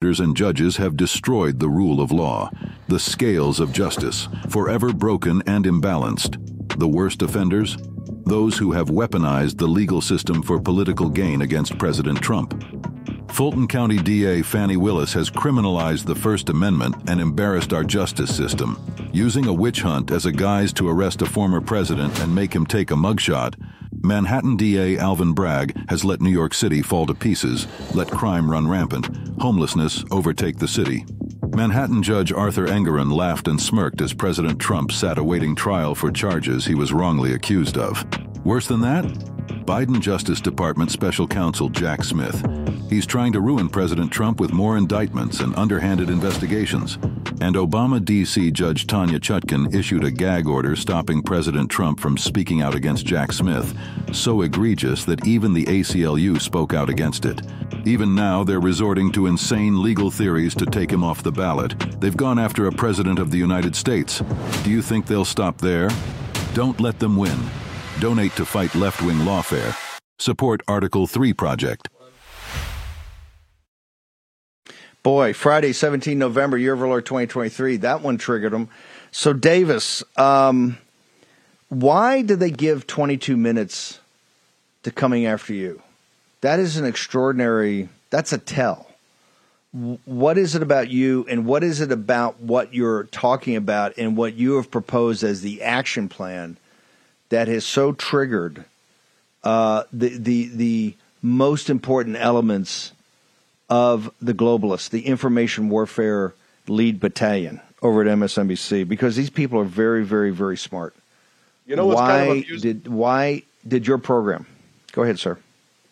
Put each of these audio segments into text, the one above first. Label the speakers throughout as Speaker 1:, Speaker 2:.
Speaker 1: and judges have destroyed the rule of law, the scales of justice, forever broken and imbalanced. The worst offenders? Those who have weaponized the legal system for political gain against President Trump. Fulton County DA Fani Willis has criminalized the First Amendment and embarrassed our justice system. Using a witch hunt as a guise to arrest a former president and make him take a mugshot, Manhattan DA Alvin Bragg has let New York City fall to pieces, let crime run rampant, homelessness overtake the city. Manhattan Judge Arthur Engoron laughed and smirked as President Trump sat awaiting trial for charges he was wrongly accused of. Worse than that? Biden Justice Department Special Counsel Jack Smith. He's trying to ruin President Trump with more indictments and underhanded investigations. And Obama D.C. Judge Tanya Chutkan issued a gag order stopping President Trump from speaking out against Jack Smith, so egregious that even the ACLU spoke out against it. Even now, they're resorting to insane legal theories to take him off the ballot. They've gone after a president of the United States. Do you think they'll stop there? Don't let them win. Donate to fight left wing lawfare. Support Article 3 Project.
Speaker 2: Boy, Friday, 17 November, year of our Lord 2023. That one triggered them. So, Davis, um, why did they give 22 minutes to coming after you? That is an extraordinary, that's a tell. What is it about you, and what is it about what you're talking about and what you have proposed as the action plan that has so triggered uh, the, the, the most important elements of the globalists, the information warfare lead battalion over at MSNBC? Because these people are very, very, very smart.
Speaker 3: You know what's
Speaker 2: why
Speaker 3: kind of
Speaker 2: did why did your program? Go ahead, sir.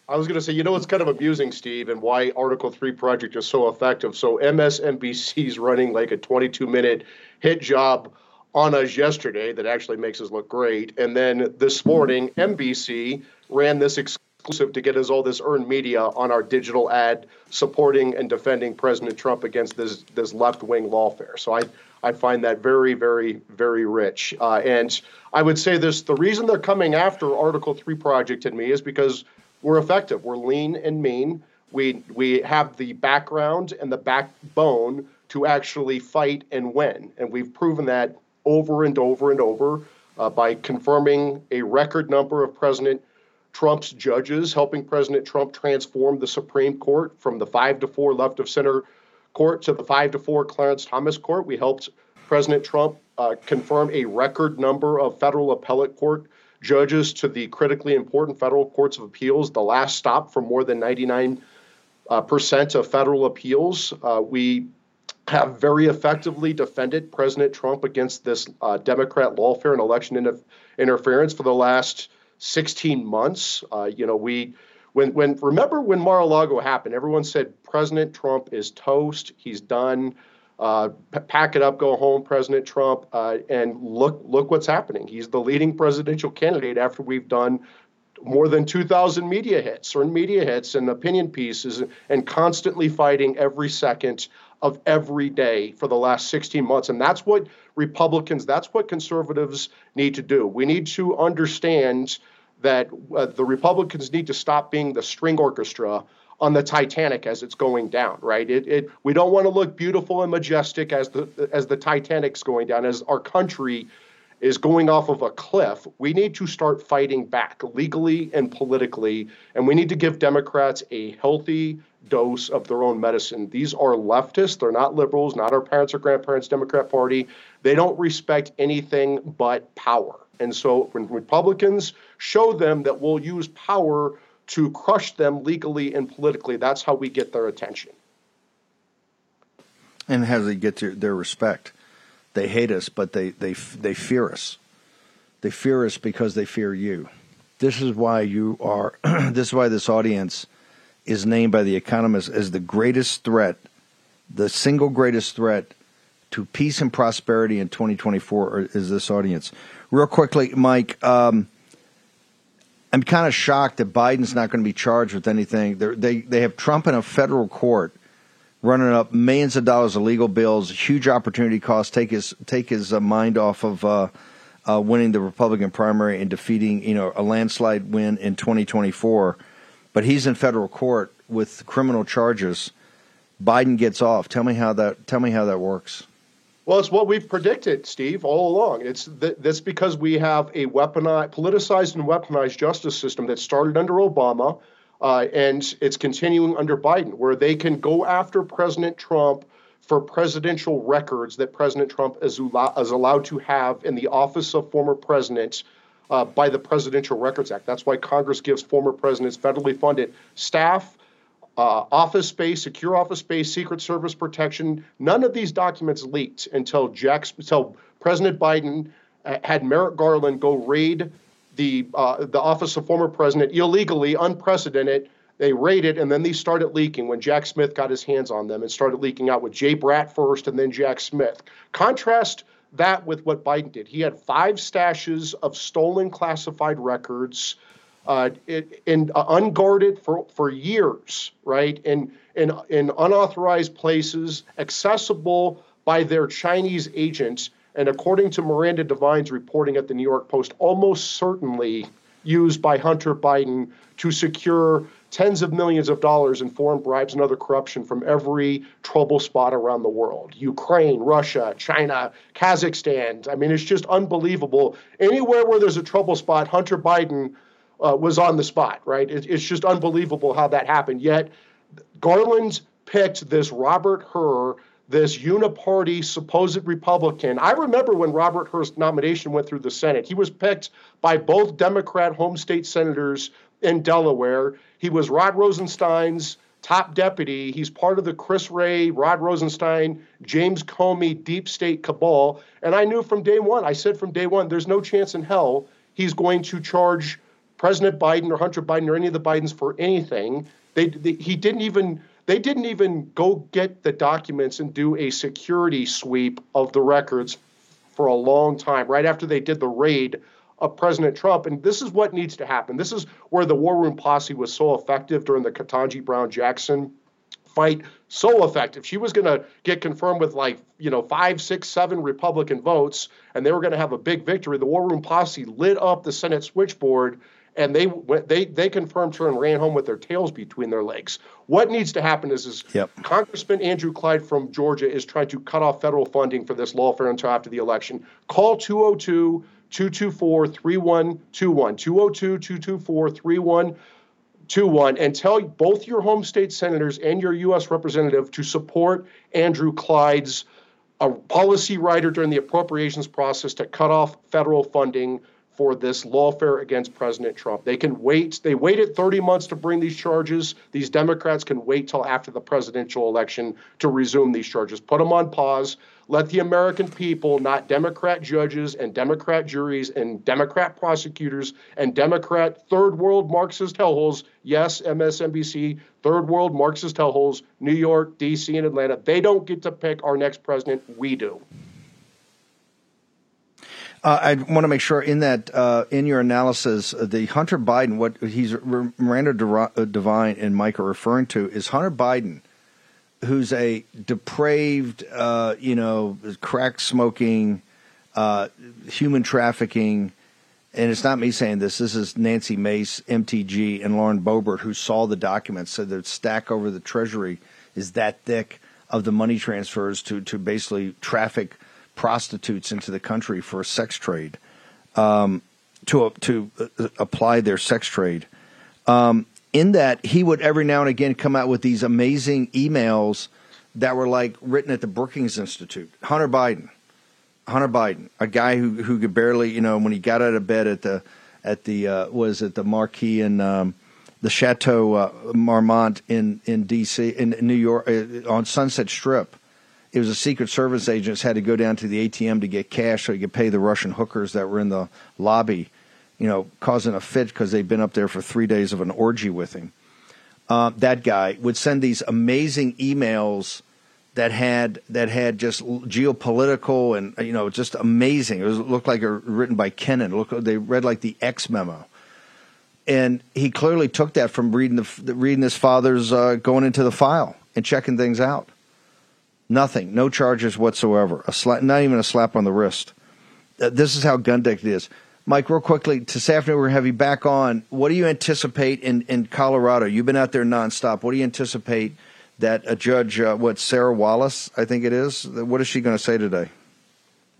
Speaker 3: I was going to say, you know what's kind of amusing, Steve, and why Article 3 Project is so effective? So MSNBC is running like a 22 minute hit job on us yesterday that actually makes us look great. And then this morning, NBC ran this exclusive to get us all this earned media on our digital ad supporting and defending President Trump against this, this left wing lawfare. So I, I find that very, very, very rich. Uh, and I would say this the reason they're coming after Article 3 Project and me is because we're effective. We're lean and mean. We we have the background and the backbone to actually fight and win, and we've proven that over and over and over uh, by confirming a record number of President Trump's judges, helping President Trump transform the Supreme Court from the five to four left of center court to the five to four Clarence Thomas court. We helped President Trump uh, confirm a record number of federal appellate court judges to the critically important federal courts of appeals, the last stop for more than 99 uh, percent of federal appeals. Uh, we have very effectively defended President Trump against this uh, Democrat lawfare and election inter- interference for the last 16 months. Uh, you know, we when when remember when Mar-a-Lago happened, everyone said President Trump is toast, he's done. Uh, p- pack it up, go home, President Trump, uh, and look look what's happening. He's the leading presidential candidate after we've done more than 2,000 media hits or media hits and opinion pieces, and constantly fighting every second of every day for the last 16 months. And that's what Republicans, that's what conservatives need to do. We need to understand that uh, the Republicans need to stop being the string orchestra on the Titanic as it's going down, right? It, it we don't want to look beautiful and majestic as the as the Titanic's going down, as our country is going off of a cliff. We need to start fighting back legally and politically, and we need to give Democrats a healthy dose of their own medicine. These are leftists, they're not liberals, not our parents or grandparents' Democrat Party. They don't respect anything but power. And so when Republicans show them that we'll use power to crush them legally and politically, that's how we get their attention.
Speaker 2: And how they get their, their respect? They hate us, but they, they, they fear us. They fear us because they fear you. This is why you are, this is why this audience is named by The Economist as the greatest threat, the single greatest threat to peace and prosperity in 2024 is this audience. Real quickly, Mike, um, I'm kind of shocked that Biden's not going to be charged with anything. They they have Trump in a federal court running up millions of dollars of legal bills, huge opportunity cost, take his take his uh, mind off of uh, uh, winning the Republican primary and defeating you know a landslide win in 2024 but he's in federal court with criminal charges Biden gets off. Tell me how that. Tell me how that works.
Speaker 3: Well, it's what we've predicted, Steve, all along. It's th- that's because we have a weaponized, politicized, and weaponized justice system that started under Obama, uh, and it's continuing under Biden, where they can go after President Trump for presidential records that President Trump is, is allowed to have in the office of former president uh, by the Presidential Records Act. That's why Congress gives former presidents federally funded staff uh, office space, secure office space, Secret Service protection. None of these documents leaked until Jack, until President Biden uh, had Merrick Garland go raid the uh, the office of former president illegally, unprecedented. They raided, and then these started leaking when Jack Smith got his hands on them and started leaking out with Jay Bratt first, and then Jack Smith. Contrast that with what Biden did. He had five stashes of stolen classified records uh, in uh, unguarded for, for years, right? In, in, in unauthorized places, accessible by their Chinese agents, and according to Miranda Devine's reporting at the New York Post, almost certainly used by Hunter Biden to secure tens of millions of dollars in foreign bribes and other corruption from every trouble spot around the world Ukraine, Russia, China, Kazakhstan. I mean, it's just unbelievable. Anywhere where there's a trouble spot, Hunter Biden uh, was on the spot, right? It, it's just unbelievable how that happened. Yet Garland's picked this Robert Hur, this uniparty supposed Republican. I remember when Robert Hur's nomination went through the Senate. He was picked by both Democrat home state senators in Delaware. He was Rod Rosenstein's top deputy. He's part of the Chris Wray, Rod Rosenstein, James Comey deep state cabal. And I knew from day one, I said from day one, there's no chance in hell he's going to charge President Biden or Hunter Biden or any of the Bidens for anything. They, they, he didn't even they didn't even go get the documents and do a security sweep of the records for a long time. Right after they did the raid of President Trump, and this is what needs to happen. This is where the War Room Posse was so effective during the Ketanji Brown Jackson fight. So effective. She was going to get confirmed with like you know five, six, seven Republican votes, and they were going to have a big victory. The War Room Posse lit up the Senate switchboard and they they they confirmed her and ran home with their tails between their legs. What needs to happen is, is yep. Congressman Andrew Clyde from Georgia is trying to cut off federal funding for this lawfare until after the election. Call 202 224 3121. 202 224 3121 and tell both your home state senators and your U.S. representative to support Andrew Clyde's a policy rider during the appropriations process to cut off federal funding for this lawfare against President Trump. They can wait. They waited 30 months to bring these charges. These Democrats can wait till after the presidential election to resume these charges. Put them on pause. Let the American people, not Democrat judges and Democrat juries and Democrat prosecutors and Democrat third world Marxist hellholes, yes, MSNBC, third world Marxist hellholes, New York, D.C., and Atlanta, they don't get to pick our next president. We do.
Speaker 2: Uh, I want to make sure in that uh, in your analysis, uh, the Hunter Biden, what he's Miranda uh, Devine and Mike are referring to is Hunter Biden, who's a depraved, uh, you know, crack smoking, uh, human trafficking, and it's not me saying this. This is Nancy Mace, MTG, and Lauren Boebert who saw the documents. So the stack over the Treasury is that thick of the money transfers to to basically traffic prostitutes into the country for a sex trade, um, to to uh, apply their sex trade. Um, in that, he would every now and again come out with these amazing emails that were like written at the Brookings Institute. Hunter Biden, Hunter Biden, a guy who who could barely, you know, when he got out of bed at the at the uh, was at the Marquis in um, the Chateau uh, Marmont in in D.C. in New York uh, on Sunset Strip it was a Secret Service agents had to go down to the ATM to get cash so he could pay the Russian hookers that were in the lobby, you know, causing a fit because they'd been up there for three days of an orgy with him. Uh, that guy would send these amazing emails that had that had just geopolitical and you know just amazing. It, was, it looked like it written by Kennan. Look, they read like the X memo, and he clearly took that from reading the reading his father's uh, going into the file and checking things out. Nothing, no charges whatsoever. A not even a slap on the wrist. Uh, this is how gun decked it is. Mike, real quickly, this afternoon we're going to have you back on. What do you anticipate in, in Colorado? You've been out there nonstop. What do you anticipate that a judge, uh, what Sarah Wallace, I think it is. What is she going to say today?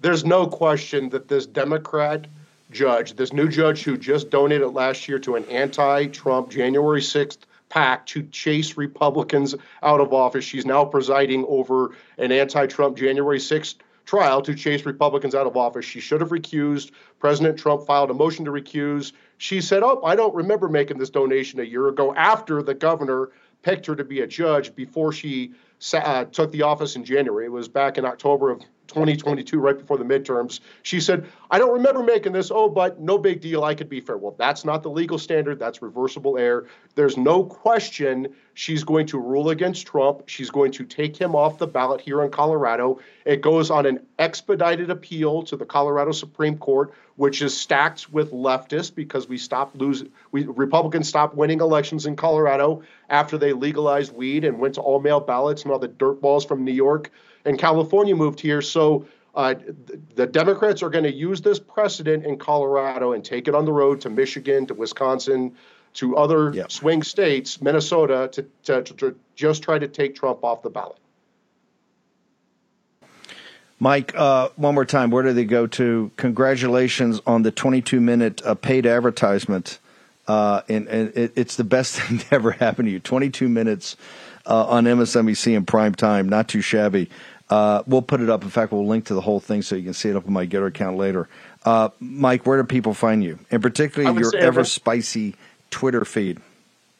Speaker 3: There's no question that this Democrat judge, this new judge who just donated last year to an anti-Trump January 6th PAC to chase Republicans out of office. She's now presiding over an anti-Trump January 6th trial to chase Republicans out of office. She should have recused. President Trump filed a motion to recuse. She said, Oh, I don't remember making this donation a year ago after the governor picked her to be a judge before she uh, took the office in January. It was back in October of 2022, right before the midterms. She said, I don't remember making this. Oh, but no big deal. I could be fair. Well, that's not the legal standard. That's reversible error. There's no question she's going to rule against Trump. She's going to take him off the ballot here in Colorado. It goes on an expedited appeal to the Colorado Supreme Court, which is stacked with leftists because we stopped losing, we Republicans stopped winning elections in Colorado after they legalized weed and went to all mail ballots and all the dirtballs from New York and California moved here. So uh, the Democrats are going to use this precedent in Colorado and take it on the road to Michigan, to Wisconsin, to other yep. swing states, Minnesota, to, to, to, just try to take Trump off the ballot.
Speaker 2: Mike, uh, one more time, where do they go to? Congratulations on the 22 minute uh, paid advertisement. Uh, and, and it, it's the best thing to ever happen to you. 22 minutes uh, on MSNBC in prime time, not too shabby. Uh, we'll put it up. In fact, we'll link to the whole thing so you can see it up on my GETTR account later. Uh, Mike, where do people find you? And particularly your ever spicy Twitter feed.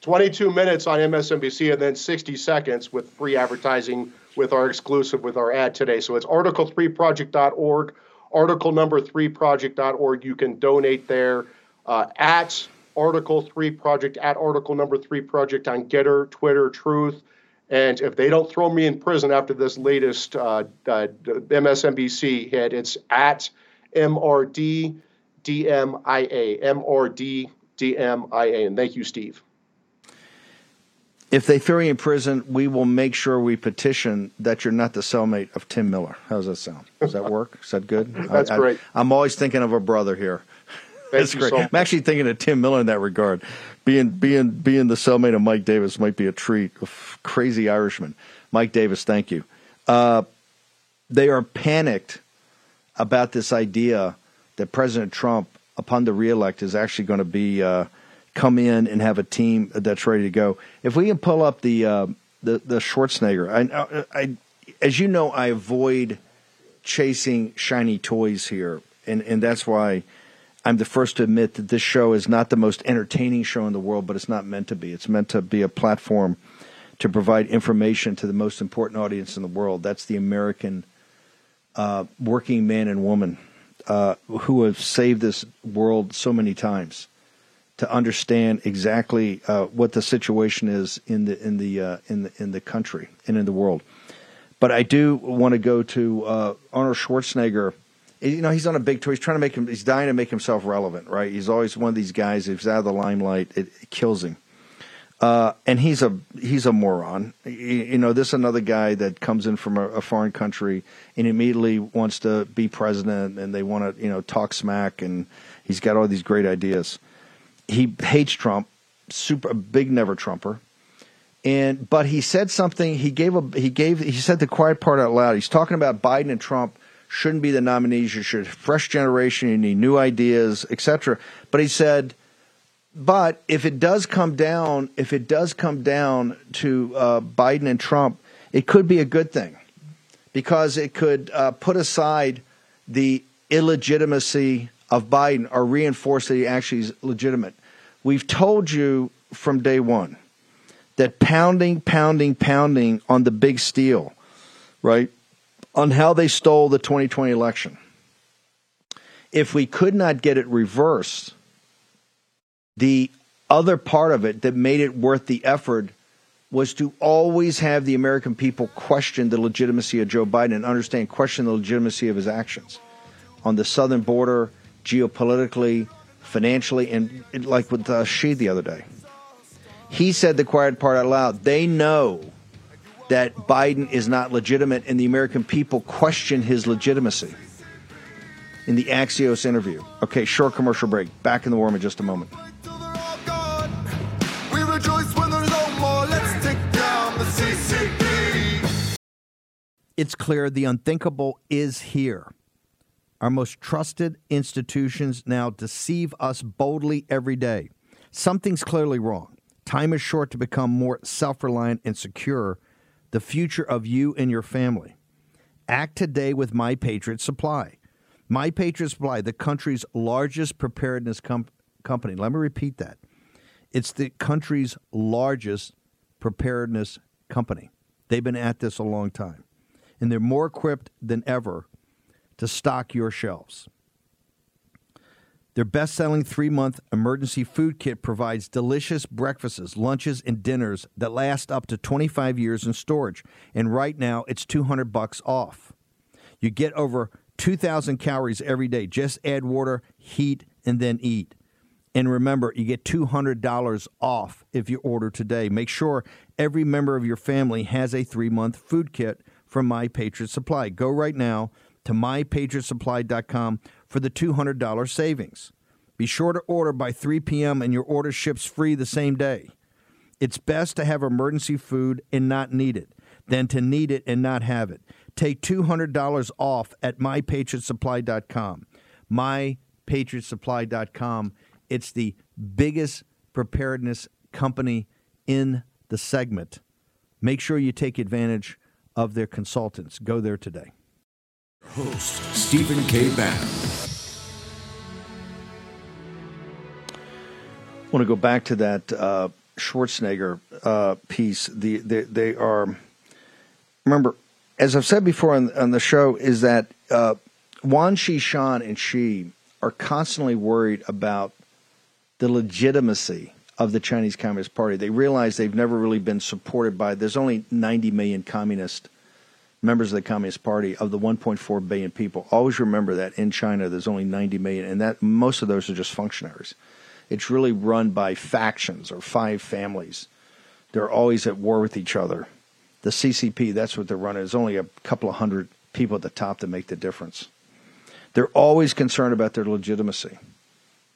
Speaker 3: 22 minutes on MSNBC and then 60 seconds with free advertising with our exclusive with our ad today. So it's article3project.org, article number 3project.org. You can donate there uh, at article 3 project, at article number 3 project on GETTR, Twitter, Truth. And if they don't throw me in prison after this latest uh, uh, MSNBC hit, it's at MRD DMIA. MRD DMIA. And thank you, Steve.
Speaker 2: If they throw you in prison, we will make sure we petition that you're not the cellmate of Tim Miller. How does that sound? Does that work? Is that good?
Speaker 3: That's I, great.
Speaker 2: I, I'm always thinking of a brother here.
Speaker 3: That's
Speaker 2: great.
Speaker 3: So
Speaker 2: I'm actually thinking of Tim Miller in that regard. Being being being the cellmate of Mike Davis might be a treat. Crazy Irishman, Mike Davis. Thank you. Uh, they are panicked about this idea that President Trump, upon the reelect, is actually going to be uh, come in and have a team that's ready to go. If we can pull up the uh, the, the Schwarzenegger, I, I, as you know, I avoid chasing shiny toys here, and and that's why I'm the first to admit that this show is not the most entertaining show in the world, but it's not meant to be. It's meant to be a platform to provide information to the most important audience in the world. That's the American uh, working man and woman uh, who have saved this world so many times. To understand exactly uh, what the situation is in the in the uh, in the in the country and in the world, but I do want to go to uh, Arnold Schwarzenegger you know, he's on a big tour. He's trying to make him. He's dying to make himself relevant, right? He's always one of these guys. If he's out of the limelight, it, it kills him. Uh, and he's a he's a moron. You, know, this is another guy that comes in from a, a, foreign country and immediately wants to be president, and they want to you know talk smack, and he's got all these great ideas. He hates Trump, super big never Trumper, and but he said something. He gave a he gave he said the quiet part out loud. He's talking about Biden and Trump shouldn't be the nominees. You should fresh generation. You need new ideas, etc. But he said, but if it does come down, if it does come down to uh, Biden and Trump, it could be a good thing because it could uh, put aside the illegitimacy of Biden or reinforce that he actually is legitimate. We've told you from day one that pounding, pounding, pounding on the big steal, right? on how they stole the 2020 election. If we could not get it reversed, the other part of it that made it worth the effort was to always have the American people question the legitimacy of Joe Biden and understand, question the legitimacy of his actions on the southern border, geopolitically, financially, and like with uh, Xi the other day. He said the quiet part out loud. They know that Biden is not legitimate, and the American people question his legitimacy. In the Axios interview. Okay, short commercial break. Back in the war in just a moment. It's clear the unthinkable is here. Our most trusted institutions now deceive us boldly every day. Something's clearly wrong. Time is short to become more self reliant and secure the future of you and your family. Act today with My Patriot Supply. My Patriot Supply, the country's largest preparedness com- company. Let me repeat that. It's the country's largest preparedness company. They've been at this a long time. And they're more equipped than ever to stock your shelves. Their best selling three month emergency food kit provides delicious breakfasts, lunches, and dinners that last up to 25 years in storage. And right now, it's 200 bucks off. You get over 2,000 calories every day. Just add water, heat, and then eat. And remember, you get $200 off if you order today. Make sure every member of your family has a three month food kit from My Patriot Supply. Go right now to mypatriotsupply.com for the $200 savings. Be sure to order by 3 p.m. and your order ships free the same day. It's best to have emergency food and not need it than to need it and not have it. Take $200 off at mypatriotsupply.com. mypatriotsupply.com. It's the biggest preparedness company in the segment. Make sure you take advantage of their consultants. Go there today.
Speaker 4: Host Stephen K. Bannon.
Speaker 2: I want to go back to that uh, Schwarzenegger uh, piece. The, the, they are, remember, as I've said before on, on the show, is that uh, Wan Shan and Xi are constantly worried about the legitimacy of the Chinese Communist Party. They realize they've never really been supported by. There's only 90 million communist members of the Communist Party of the 1.4 billion people. Always remember that in China there's only 90 million, and that most of those are just functionaries. It's really run by factions or five families. They're always at war with each other. The CCP, that's what they're running. There's only a couple of hundred people at the top that make the difference. They're always concerned about their legitimacy.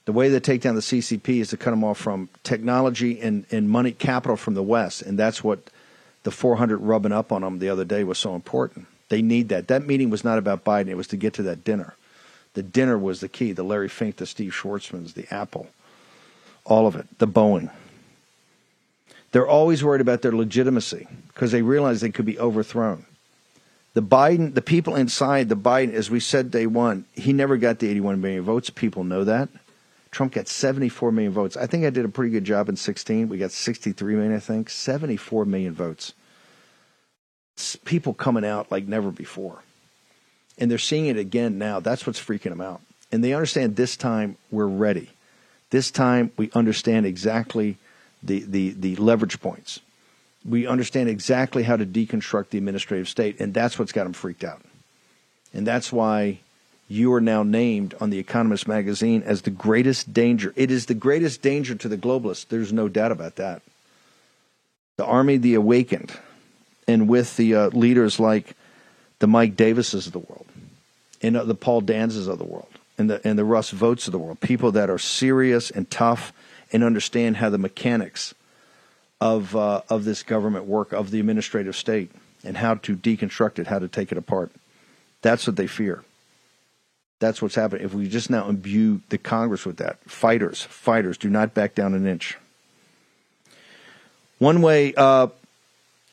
Speaker 2: The way they take down the CCP is to cut them off from technology and, and money capital from the West, and that's what the 400 rubbing up on them the other day was so important. They need that. That meeting was not about Biden, it was to get to that dinner. The dinner was the key the Larry Fink, the Steve Schwarzmans, the Apple, all of it, the Boeing. They're always worried about their legitimacy because they realize they could be overthrown. The Biden, the people inside the Biden, as we said day one, he never got the 81 million votes. People know that. Trump got 74 million votes. I think I did a pretty good job in 16. We got 63 million, I think. 74 million votes. It's people coming out like never before. And they're seeing it again now. That's what's freaking them out. And they understand this time we're ready. This time we understand exactly the, the, the leverage points. We understand exactly how to deconstruct the administrative state. And that's what's got them freaked out. And that's why you are now named on The Economist magazine as the greatest danger. It is the greatest danger to the globalists. There's no doubt about that. The Army, the Awakened, and with the uh, leaders like the Mike Davises of the world, and uh, the Paul Danses of the world, and the and the Russ Voughts of the world, people that are serious and tough and understand how the mechanics of uh, of this government work, of the administrative state, and how to deconstruct it, how to take it apart. That's what they fear. That's what's happening. If we just now imbue the Congress with that, fighters, fighters, do not back down an inch. One way uh,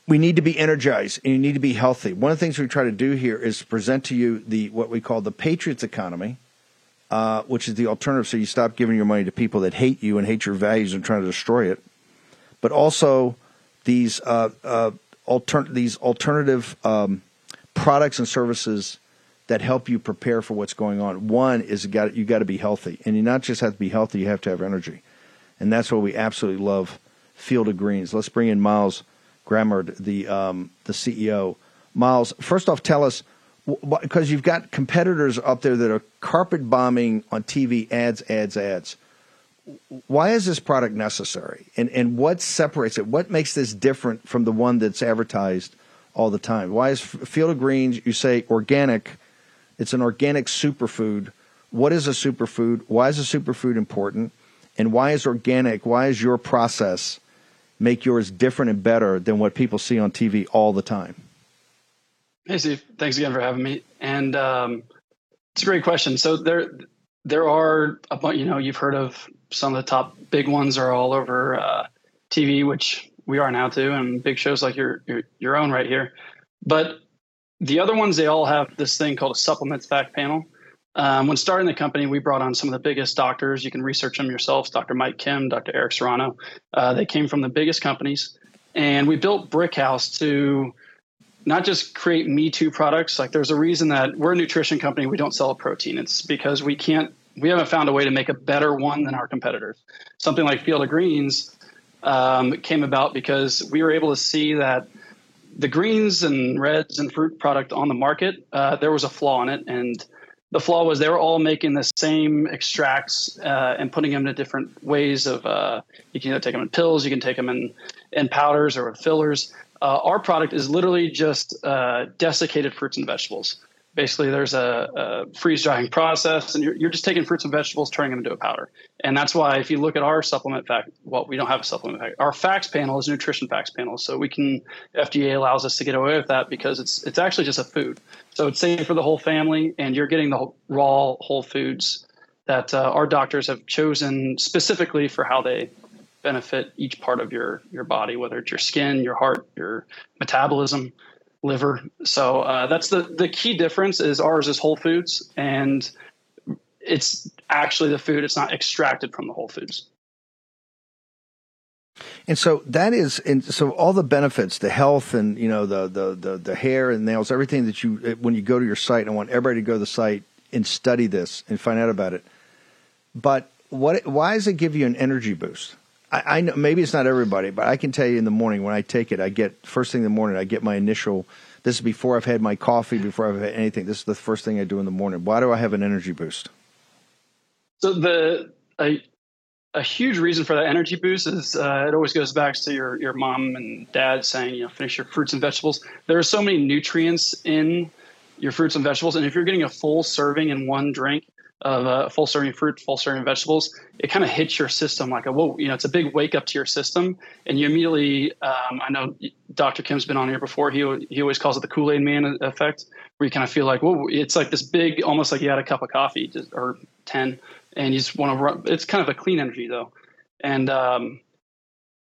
Speaker 2: we need to be energized and you need to be healthy. One of the things we try to do here is present to you the what we call the Patriots economy, uh, which is the alternative. So you stop giving your money to people that hate you and hate your values and trying to destroy it, but also these uh, uh, alter- these alternative um, products and services that help you prepare for what's going on. One is you got you got to be healthy, and you not just have to be healthy; you have to have energy, and that's why we absolutely love Field of Greens. Let's bring in Miles Grammard, the um, the CEO. Miles, first off, tell us because you've got competitors up there that are carpet bombing on TV ads, ads, ads. Why is this product necessary, and and what separates it? What makes this different from the one that's advertised all the time? Why is Field of Greens? You say organic it's an organic superfood. What is a superfood? Why is a superfood important? And why is organic? Why is your process make yours different and better than what people see on TV all the time?
Speaker 5: Hey, Steve. Thanks again for having me. And um, it's a great question. So there, there are a bunch. You know, you've heard of some of the top big ones are all over uh, TV, which we are now too, and big shows like your, your your own right here. But the other ones, they all have this thing called a supplements fact panel. Um, when starting the company, we brought on some of the biggest doctors. You can research them yourselves Dr. Mike Kim, Dr. Eric Serrano. Uh, they came from the biggest companies. And we built Brickhouse to not just create Me Too products. Like there's a reason that we're a nutrition company. We don't sell a protein. It's because we can't. We haven't found a way to make a better one than our competitors. Something like Field of Greens um, came about because we were able to see that the greens and reds and fruit product on the market, uh, there was a flaw in it, and the flaw was they were all making the same extracts uh, and putting them in different ways of. Uh, you can either take them in pills, you can take them in in powders or fillers. Uh, our product is literally just uh, desiccated fruits and vegetables. Basically, there's a, a freeze drying process, and you're, you're just taking fruits and vegetables, turning them into a powder. And that's why, if you look at our supplement fact, well, we don't have a supplement fact. Our facts panel is nutrition facts panel, so we can FDA allows us to get away with that because it's it's actually just a food. So it's safe for the whole family, and you're getting the raw whole foods that uh, our doctors have chosen specifically for how they benefit each part of your your body, whether it's your skin, your heart, your metabolism, liver. So uh, that's the the key difference. Is ours is whole foods, and it's actually the food. It's not extracted from the whole foods.
Speaker 2: And so that is, and so all the benefits, the health, and you know the the the, the hair and nails, everything that you when you go to your site. I want everybody to go to the site and study this and find out about it. But what? Why does it give you an energy boost? I, I, know maybe it's not everybody, but I can tell you in the morning when I take it, I get first thing in the morning, I get my initial. This is before I've had my coffee, before I've had anything. This is the first thing I do in the morning. Why do I have an energy boost?
Speaker 5: So the a, a huge reason for that energy boost is uh, it always goes back to your your mom and dad saying you know finish your fruits and vegetables. There are so many nutrients in your fruits and vegetables, and if you're getting a full serving in one drink, of uh, full serving fruit, full serving vegetables, it kind of hits your system like a whoa, you know, it's a big wake up to your system, and you immediately. Um, I know Dr. Kim's been on here before. He he always calls it the Kool Aid Man effect, where you kind of feel like whoa, it's like this big, almost like you had a cup of coffee or ten, and you just want to run. It's kind of a clean energy though, and um,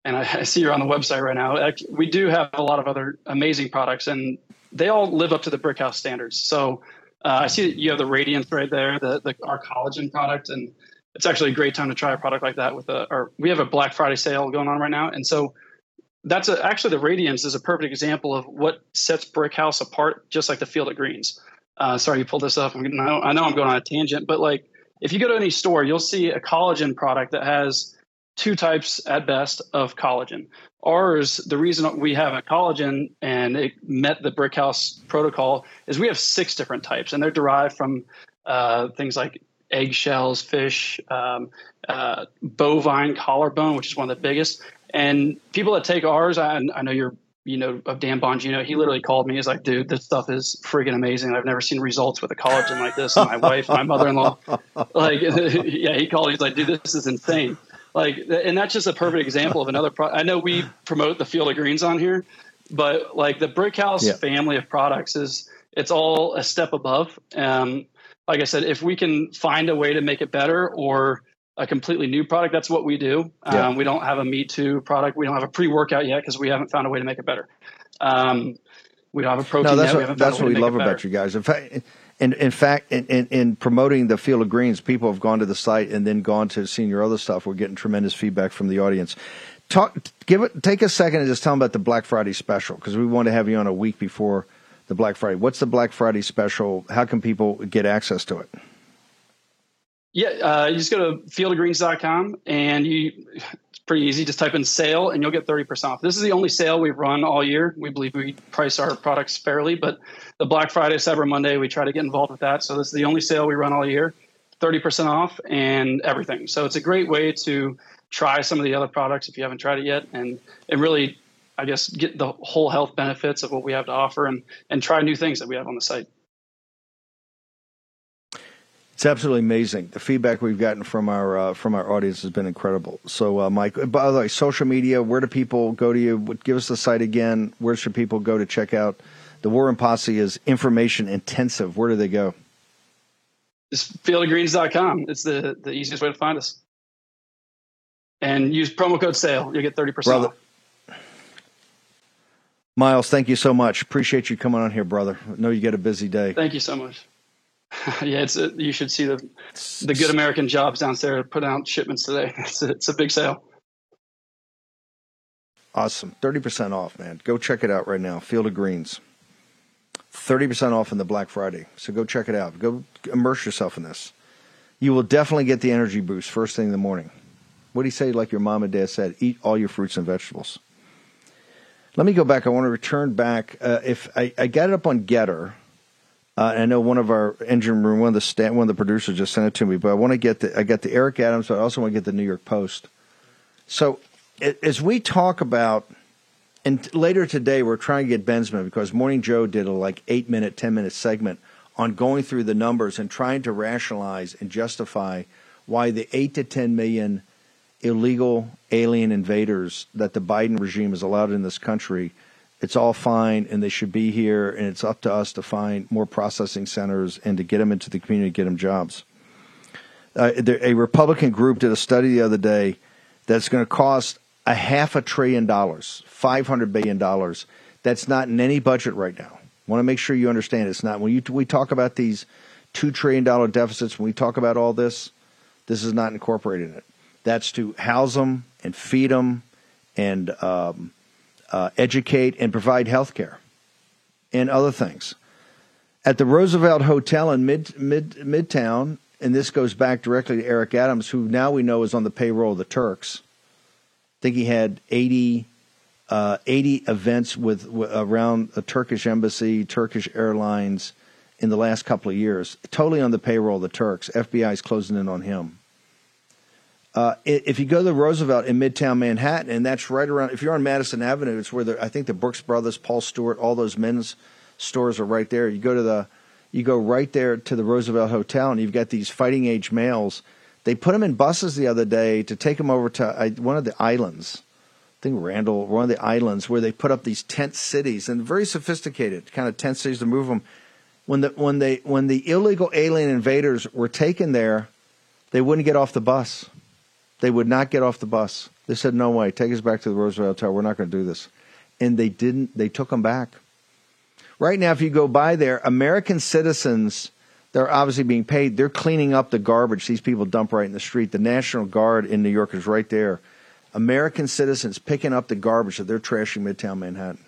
Speaker 5: and I, I see you're on the website right now. We do have a lot of other amazing products, and they all live up to the Brickhouse standards. So uh, I see that you have the Radiance right there, the, the our collagen product, and it's actually a great time to try a product like that. With a, or we have a Black Friday sale going on right now, and so that's a, actually the Radiance is a perfect example of what sets Brickhouse apart, just like the Field of Greens. Uh, sorry, you pulled this up. I know, I know I'm going on a tangent, but like if you go to any store, you'll see a collagen product that has two types at best of collagen. Ours, the reason we have a collagen and it met the Brickhouse protocol is we have six different types, and they're derived from uh, things like eggshells, fish, um, uh, bovine collarbone, which is one of the biggest. And people that take ours, I, I know you're you know, of Dan Bongino, he literally called me. He's like, dude, this stuff is freaking amazing. I've never seen results with a collagen like this. And my wife, my mother-in-law, like, yeah, he called. He's like, dude, this is insane like and that's just a perfect example of another pro- i know we promote the field of greens on here but like the brickhouse yeah. family of products is it's all a step above um, like i said if we can find a way to make it better or a completely new product that's what we do yeah. um, we don't have a me too product we don't have a pre-workout yet because we haven't found a way to make it better um, we don't have a protein
Speaker 2: no, that's
Speaker 5: yet.
Speaker 2: what, that's what we love about you guys in fact in, in fact, in, in, in, promoting the Field of Greens, people have gone to the site and then gone to seeing your other stuff. We're getting tremendous feedback from the audience. Talk, give it, take a second and just tell them about the Black Friday special because we want to have you on a week before the Black Friday. What's the Black Friday special? How can people get access to it?
Speaker 5: Yeah, uh, you just go to fieldofgreens.com and you pretty easy. Just type in sale and you'll get 30% off. This is the only sale we've run all year. We believe we price our products fairly, but the Black Friday, Cyber Monday, we try to get involved with that. So this is the only sale we run all year, 30% off and everything. So it's a great way to try some of the other products if you haven't tried it yet and, and really, I guess, get the whole health benefits of what we have to offer and, and try new things that we have on the site.
Speaker 2: It's absolutely amazing. The feedback we've gotten from our uh, from our audience has been incredible. So, uh, Mike, by the way, social media, where do people go to you? Give us the site again. Where should people go to check out the War Room Posse is information intensive. Where do they go?
Speaker 5: Just fieldofgreens.com. It's the, the easiest way to find us. And use promo code SALE. You'll get 30% brother. off.
Speaker 2: Miles, thank you so much. Appreciate you coming on here, brother. I know you get a busy day.
Speaker 5: Thank you so much. yeah, it's a, you should see the the good American jobs downstairs putting out shipments today. It's a, it's a big sale.
Speaker 2: Awesome. 30% off, man. Go check it out right now. Field of Greens. 30% off in the Black Friday. So go check it out. Go immerse yourself in this. You will definitely get the energy boost first thing in the morning. What do you say, like your mom and dad said? Eat all your fruits and vegetables. Let me go back. I want to return back. Uh, if I, I, got it up on Gettr, uh, I know one of our engine room, one of the sta- one of the producers just sent it to me, but I want to get the I got the Eric Adams, but I also want to get the New York Post. So as we talk about, and later today we're trying to get Bensman because Morning Joe did a like eight minute, ten minute segment on going through the numbers and trying to rationalize and justify why the eight to ten million illegal alien invaders that the Biden regime has allowed in this country, it's all fine and they should be here, and it's up to us to find more processing centers and to get them into the community, get them jobs. Uh, a Republican group did a study the other day that's going to cost a half a trillion dollars, $500 billion. That's not in any budget right now. Want to make sure you understand it's not. When you, we talk about these $2 trillion deficits, when we talk about all this, this is not incorporated in it. That's to house them and feed them and um, uh, educate and provide health care and other things. At the Roosevelt Hotel in mid, mid, Midtown, and this goes back directly to Eric Adams, who now we know is on the payroll of the Turks I think he had 80, uh, 80 events with, with around a Turkish embassy, Turkish Airlines in the last couple of years, totally on the payroll of the Turks. FBI is closing in on him. Uh, if you go to the Roosevelt in Midtown Manhattan, and that's right around, if you're on Madison Avenue, it's where the, I think the Brooks Brothers, Paul Stuart, all those men's stores are right there. You go to the, you go right there to the Roosevelt Hotel, and you've got these fighting age males they put them in buses the other day to take them over to one of the islands. I think Randall, one of the islands, where they put up these tent cities and very sophisticated kind of tent cities to move them. When the when they when the illegal alien invaders were taken there, they wouldn't get off the bus. They would not get off the bus. They said, "No way, take us back to the Roosevelt Hotel. We're not going to do this." And they didn't. They took them back. Right now, if you go by there, American citizens they're obviously being paid. They're cleaning up the garbage these people dump right in the street. The National Guard in New York is right there. American citizens picking up the garbage that they're trashing Midtown Manhattan.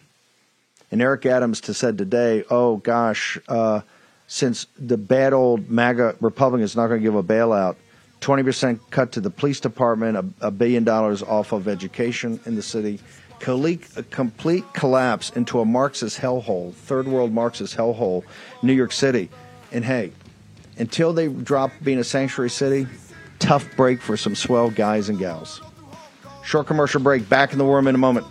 Speaker 2: And Eric Adams said today, oh gosh, uh, since the bad old MAGA Republican is not going to give a bailout, 20% cut to the police department, a, a billion dollars off of education in the city, a complete collapse into a Marxist hellhole, third world Marxist hellhole, New York City. And hey, until they drop being a sanctuary city, tough break for some swell guys and gals. Short commercial break. Back in the worm in a moment.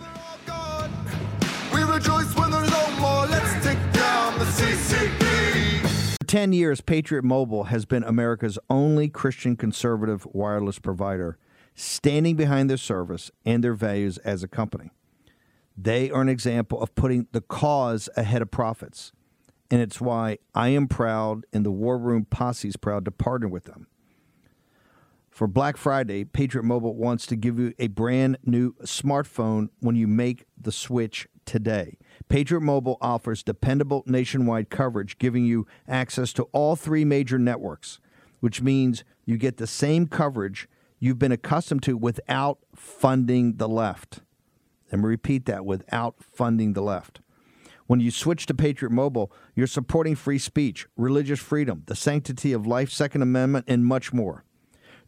Speaker 2: 10 years, Patriot Mobile has been America's only Christian conservative wireless provider, standing behind their service and their values as a company. They are an example of putting the cause ahead of profits and it's why I am proud and the War Room Posse is proud to partner with them. For Black Friday, Patriot Mobile wants to give you a brand new smartphone when you make the switch today. Patriot Mobile offers dependable nationwide coverage, giving you access to all three major networks, which means you get the same coverage you've been accustomed to without funding the left. Me repeat that without funding the left. When you switch to Patriot Mobile, you're supporting free speech, religious freedom, the sanctity of life, Second Amendment, and much more.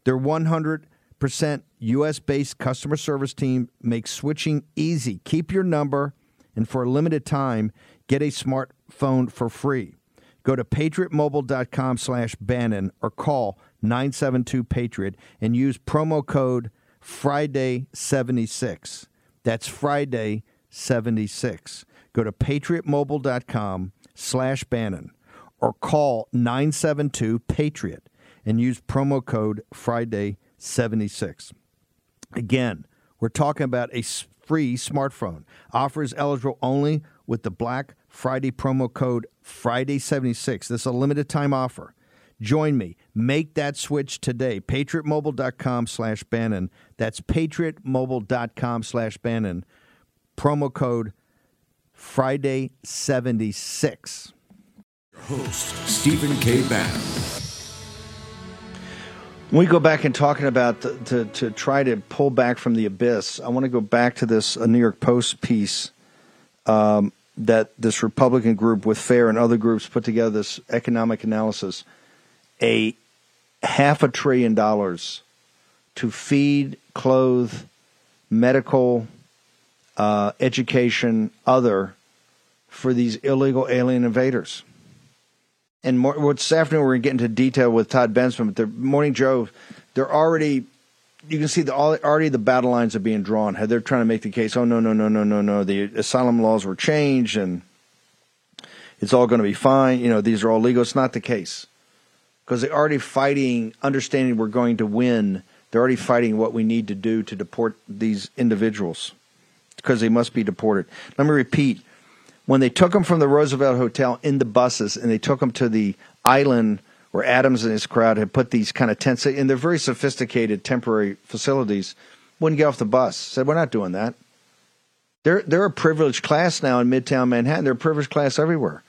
Speaker 2: Their 100% U.S. based customer service team makes switching easy. Keep your number, and for a limited time, get a smartphone for free. Go to patriotmobile.com slash Bannon or call 972 Patriot and use promo code Friday76. That's Friday 76. Go to patriotmobile.com slash Bannon or call 972-PATRIOT and use promo code Friday76. Again, we're talking about a free smartphone. Offer is eligible only with the Black Friday promo code Friday76. This is a limited time offer. Join me. Make that switch today. PatriotMobile.com slash Bannon. That's PatriotMobile.com slash Bannon. Promo code Friday76.
Speaker 4: Host Stephen K. Bannon.
Speaker 2: When we go back and talking about the, to, to try to pull back from the abyss, I want to go back to this a New York Post piece um, that this Republican group with FAIR and other groups put together this economic analysis. A half a trillion dollars to feed, clothe, medical, uh, education, other for these illegal alien invaders. And more, well, this afternoon we're going to get into detail with Todd Bensman, but the Morning Joe, they're already, you can see the already the battle lines are being drawn. They're trying to make the case, oh, no, no, no, no, no, no, the asylum laws were changed and it's all going to be fine. You know, these are all legal. It's not the case because they're already fighting, understanding we're going to win. They're already fighting what we need to do to deport these individuals because they must be deported. Let me repeat when they took them from the Roosevelt Hotel in the buses and they took them to the island where Adams and his crowd had put these kind of tents in their very sophisticated temporary facilities, wouldn't get off the bus. Said, "We're not doing that." They're they're a privileged class now in Midtown Manhattan. They're a privileged class everywhere.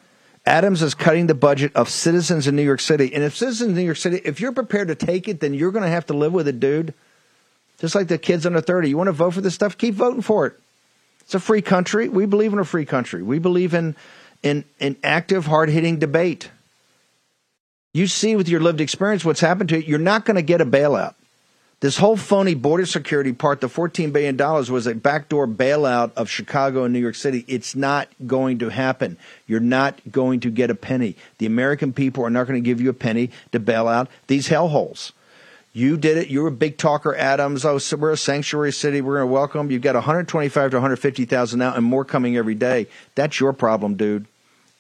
Speaker 2: Adams is cutting the budget of citizens in New York City, and if citizens in New York City, if you're prepared to take it, then you're going to have to live with it, dude. Just like the kids under thirty, you want to vote for this stuff, keep voting for it. It's a free country. We believe in a free country. We believe in in, in active, hard hitting debate. You see with your lived experience what's happened to it. You're not going to get a bailout. This whole phony border security part, the $14 billion, was a backdoor bailout of Chicago and New York City. It's not going to happen. You're not going to get a penny. The American people are not going to give you a penny to bail out these hellholes. You did it. You're a big talker, Adams. Oh, so we're a sanctuary city. We're going to welcome. You've got 125 to 150,000 now, and more coming every day. That's your problem, dude.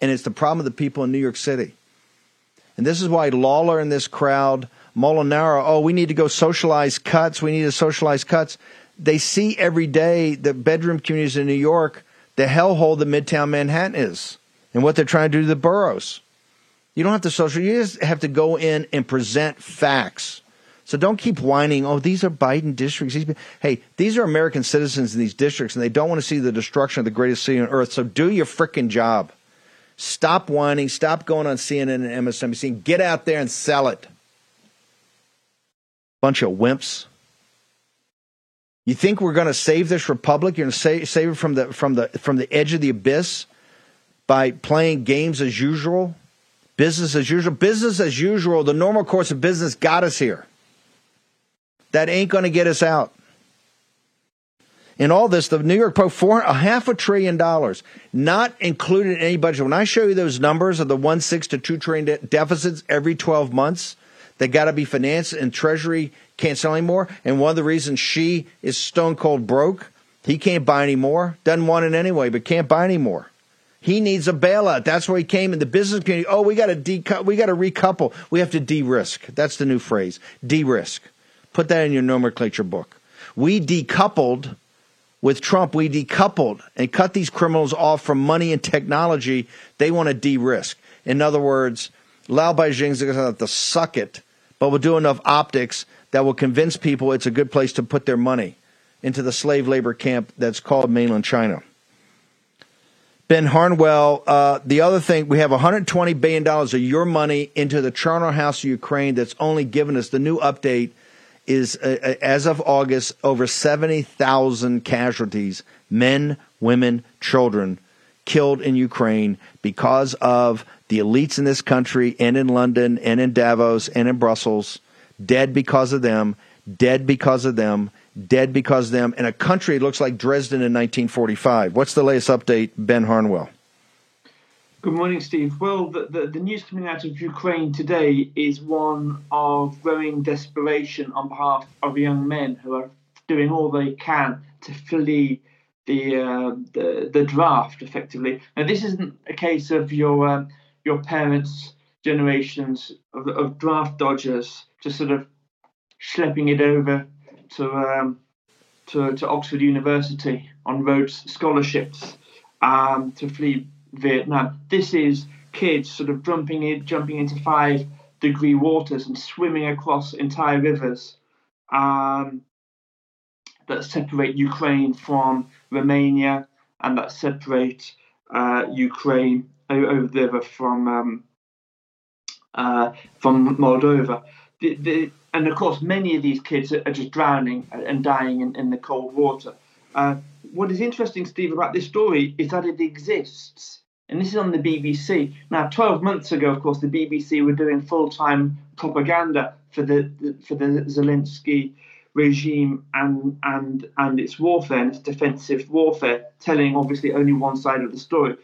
Speaker 2: And it's the problem of the people in New York City. And this is why Lawler and this crowd, Molinaro, oh, we need to go socialize cuts. We need to socialize cuts. They see every day the bedroom communities in New York, the hellhole that Midtown Manhattan is, and what they're trying to do to the boroughs. You don't have to social. You just have to go in and present facts. So don't keep whining, oh, these are Biden districts. These, hey, these are American citizens in these districts, and they don't want to see the destruction of the greatest city on earth. So do your freaking job. Stop whining. Stop going on CNN and MSNBC. And get out there and sell it. Bunch of wimps. You think we're going to save this republic? You're going to save, save it from the from the from the edge of the abyss by playing games as usual, business as usual, business as usual. The normal course of business got us here. That ain't going to get us out. In all this, the New York Post, four, a half a trillion dollars, not included in any budget. When I show you those numbers of the one six to two trillion de- deficits every 12 months, they got to be financed and Treasury can't sell anymore. And one of the reasons Xi is stone cold broke, he can't buy anymore, doesn't want it anyway, but can't buy anymore. He needs a bailout. That's where he came in the business community. Oh, we got to de- we got to recouple. We have to de-risk. That's the new phrase. De-risk. Put that in your nomenclature book. We decoupled with Trump, we decoupled and cut these criminals off from money and technology. They want to de risk. In other words, Laobaixing's going to have to suck it, but we'll do enough optics that will convince people it's a good place to put their money into the slave labor camp that's called mainland China. Ben Harnwell, uh, the other thing, we have $120 billion of your money into the charnel house of Ukraine that's only given us the new update is, uh, uh, as of August, over 70,000 casualties men, women, children killed in Ukraine because of the elites in this country and in London and in Davos and in Brussels, dead because of them, dead because of them, dead because of them, in a country looks like Dresden in 1945. What's the latest update, Ben Harnwell?
Speaker 6: Good morning, Steve. Well, the, the, the, news coming out of Ukraine today is one of growing desperation on behalf of young men who are doing all they can to flee the uh, the, the, draft, effectively. Now, this isn't a case of your uh, your parents' generations of, of, draft dodgers just sort of schlepping it over to um, to, to Oxford University on Rhodes scholarships um, to flee Vietnam. This is kids sort of jumping in, jumping into five degree waters and swimming across entire rivers um, that separate Ukraine from Romania and that separate uh, Ukraine over the river from um, uh, from Moldova. The, the, and of course, many of these kids are, just drowning and dying in, in the cold water. Uh, what is interesting, Steve, about this story is that it exists. And this is on the BBC. Now, 12 months ago, of course, the BBC were doing full time propaganda for the, for the Zelensky regime and, and, and its warfare and its defensive warfare, telling obviously only one side of the story.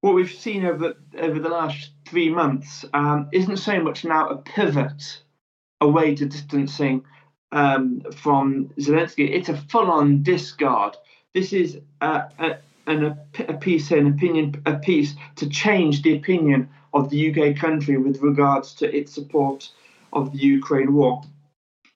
Speaker 6: What we've seen over, over the last three months um, isn't so much now a pivot away to distancing um, from Zelensky. It's a full-on discard. This is a, a, an, a piece, an opinion, a piece to change the opinion of the UK country with regards to its support of the Ukraine war.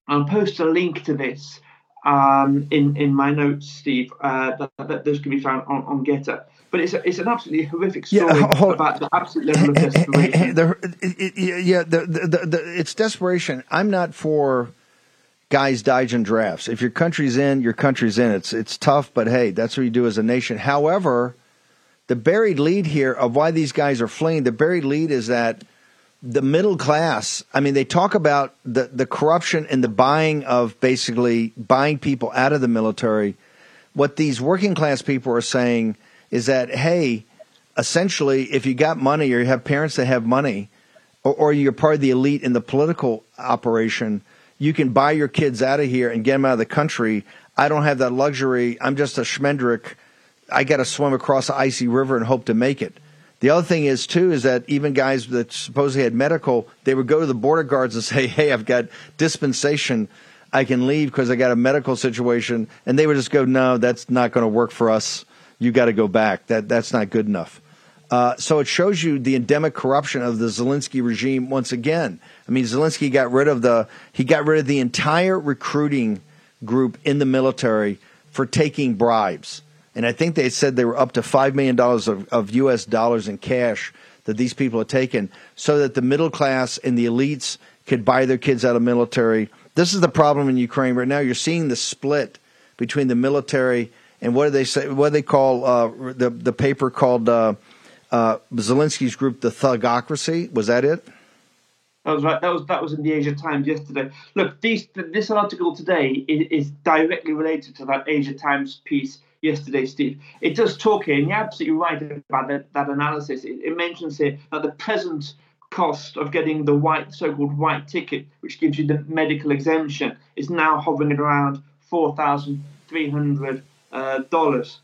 Speaker 6: I'll post a link to this um, in in my notes, Steve. Uh, that, that those can be found on, on GETTR. But it's a, it's an absolutely horrific story yeah, hold, about the absolute level of desperation.
Speaker 2: The, yeah, the, the, the, it's desperation. I'm not for guys dodging drafts. If your country's in, your country's in. It's it's tough, but hey, that's what you do as a nation. However, the buried lead here of why these guys are fleeing, the buried lead is that the middle class, I mean, they talk about the, the corruption and the buying of basically buying people out of the military. What these working class people are saying is that, hey, essentially, if you got money or you have parents that have money, or, or you're part of the elite in the political operation, you can buy your kids out of here and get them out of the country. I don't have that luxury. I'm just a schmendrick. I got to swim across an icy river and hope to make it. The other thing is too is that even guys that supposedly had medical, they would go to the border guards and say, "Hey, I've got dispensation. I can leave because I got a medical situation," and they would just go, "No, that's not going to work for us you got to go back. That that's not good enough. Uh, so it shows you the endemic corruption of the Zelensky regime once again. I mean, Zelensky got rid of the he got rid of the entire recruiting group in the military for taking bribes, and I think they said they were up to five million dollars of, of U.S. dollars in cash that these people had taken, so that the middle class and the elites could buy their kids out of military. This is the problem in Ukraine right now. You're seeing the split between the military and what do they say? What do they call uh, the the paper called uh, uh, Zelensky's group, the Thugocracy? Was that it?
Speaker 6: That was right. That was that was in the Asia Times yesterday. Look, these, this article today is, is, directly related to that Asia Times piece yesterday, Steve. It does talk here, and you're absolutely right about that, that analysis. It, it mentions here that the present cost of getting the white, so-called white ticket, which gives you the medical exemption, is now hovering at around four thousand three hundred uh, dollars.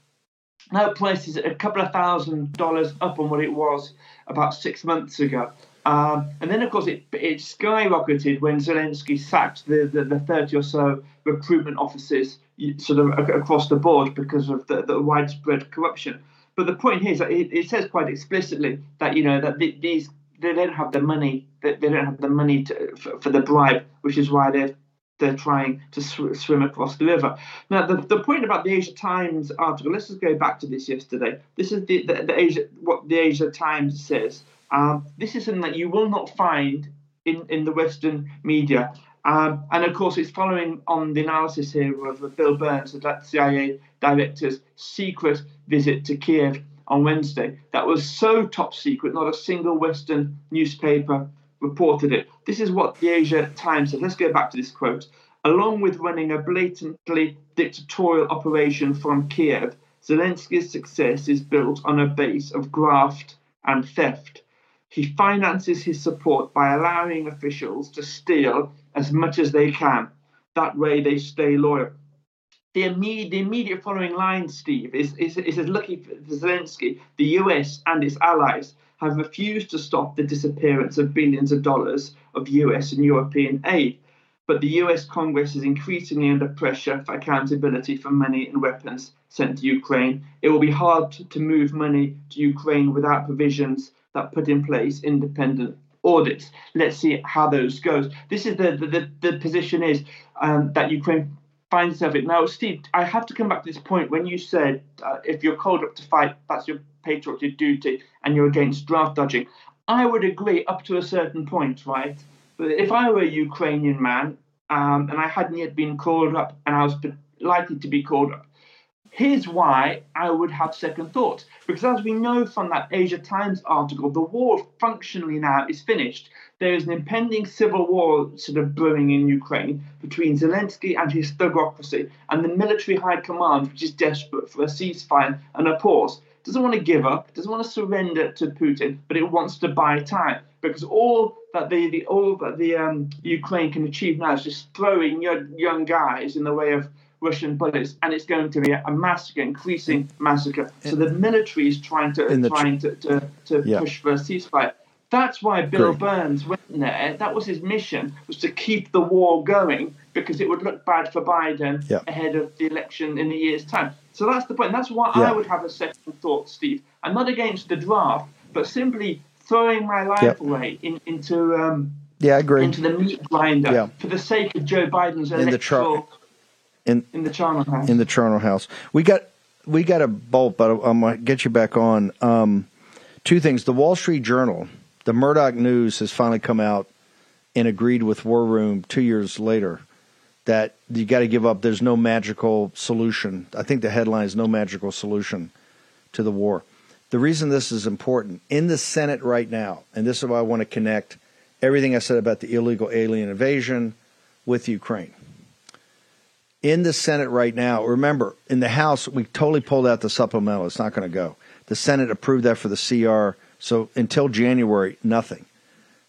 Speaker 6: Now price is a couple of thousand dollars up on what it was about six months ago. Um, and then, of course, it, it skyrocketed when Zelensky sacked the, the, the 30 or so recruitment offices sort of across the board because of the, the widespread corruption. But the point here is that it, it says quite explicitly that you know that these they don't have the money they, they don't have the money to, for, for the bribe, which is why they're they're trying to sw- swim across the river. Now, the, the point about the Asia Times article, let's just go back to this yesterday. This is the, the, the Asia, what the Asia Times says. Um, this is something that you will not find in, in the Western media. Um, and of course, it's following on the analysis here of Bill Burns, the CIA director's secret visit to Kiev on Wednesday. That was so top secret, not a single Western newspaper reported it. This is what the Asia Times said. Let's go back to this quote. Along with running a blatantly dictatorial operation from Kiev, Zelensky's success is built on a base of graft and theft. He finances his support by allowing officials to steal as much as they can. That way they stay loyal. The immediate, the immediate following line, Steve, is, is, is lucky for Zelensky, the US and its allies have refused to stop the disappearance of billions of dollars of US and European aid. But the US Congress is increasingly under pressure for accountability for money and weapons sent to Ukraine. It will be hard to move money to Ukraine without provisions that put in place independent audits. Let's see how those goes. This is the the, the, the position is um, that Ukraine finds itself in. Now, Steve, I have to come back to this point when you said uh, if you're called up to fight, that's your patriotic duty and you're against draft dodging. I would agree up to a certain point, right? But if I were a Ukrainian man um, and I hadn't yet been called up and I was likely to be called up, Here's why I would have second thoughts. Because as we know from that Asia Times article, the war functionally now is finished. There is an impending civil war sort of brewing in Ukraine between Zelensky and his thugocracy and the military high command, which is desperate for a ceasefire and a pause. Doesn't want to give up, doesn't want to surrender to Putin, but it wants to buy time because all that the, the all that the um, Ukraine can achieve now is just throwing young, young guys in the way of Russian bullets, and it's going to be a, massacre, increasing massacre. So the military is trying to trying to, to, to yeah. push for a ceasefire. That's why Bill Great. Burns went there. That was his mission, was to keep the war going because it would look bad for Biden yeah. ahead of the election in a year's time. So that's the point. That's why yeah. I would have a second thought, Steve. I'm not against the draft, but simply throwing my life yep. away in, into um,
Speaker 2: yeah, I agree.
Speaker 6: into the meat grinder yeah. for the sake of Joe Biden's electoral
Speaker 2: in
Speaker 6: in the charnel house.
Speaker 2: In the charnel house, we got we got a bolt, but I'm gonna get you back on. Um, two things: the Wall Street Journal, the Murdoch News has finally come out and agreed with War Room two years later that you got to give up. There's no magical solution. I think the headline is "No magical solution to the war." The reason this is important in the Senate right now, and this is why I want to connect everything I said about the illegal alien invasion with Ukraine in the Senate right now. Remember, in the House, we totally pulled out the supplemental. It's not going to go. The Senate approved that for the CR. So until January, nothing.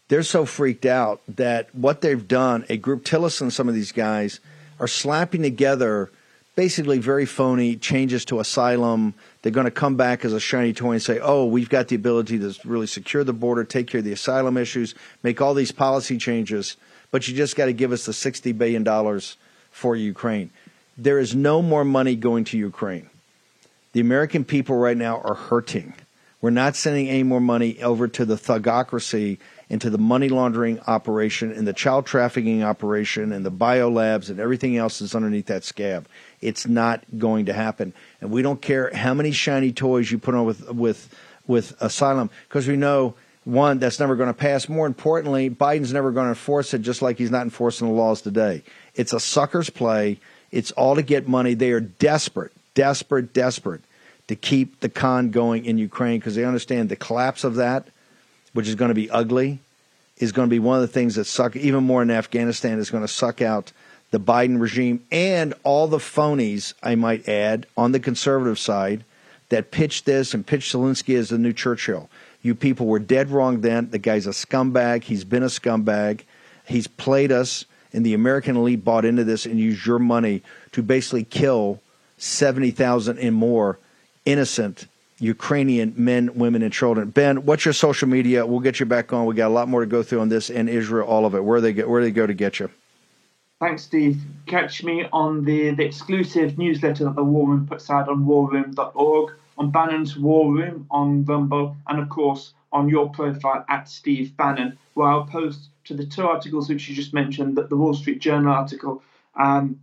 Speaker 2: They're so freaked out that what they've done, a group, Tillerson, some of these guys, are slapping together basically very phony changes to asylum. They're going to come back as a shiny toy and say, oh, we've got the ability to really secure the border, take care of the asylum issues, make all these policy changes, but you just got to give us the $60 billion for Ukraine. There is no more money going to Ukraine. The American people right now are hurting. We're not sending any more money over to the thugocracy into the money laundering operation and the child trafficking operation and the biolabs and everything else that's underneath that scab. It's not going to happen. And we don't care how many shiny toys you put on with with with asylum because we know one that's never going to pass. More importantly, Biden's never going to enforce it just like he's not enforcing the laws today. It's a sucker's play. It's all to get money. They are desperate, desperate, desperate to keep the con going in Ukraine because they understand the collapse of that, which is going to be ugly, is going to be one of the things that suck even more in Afghanistan is going to suck out the Biden regime and all the phonies, I might add, on the conservative side that pitched this and pitched Zelensky as the new Churchill. You people were dead wrong then. The guy's a scumbag. He's been a scumbag. He's played us and the American elite bought into this and used your money to basically kill 70,000 and more innocent Ukrainian men, women, and children. Ben, what's your social media? We'll get you back on. We got a lot more to go through on this and Israel, all of it. Where they get, where they go to get you?
Speaker 6: Thanks, Steve. Catch me on the, the exclusive newsletter that the War Room puts out on warroom.org, on Bannon's War Room on Rumble, and of course on your profile at Steve Bannon, where I'll post to the two articles which you just mentioned, the, the Wall Street Journal article um,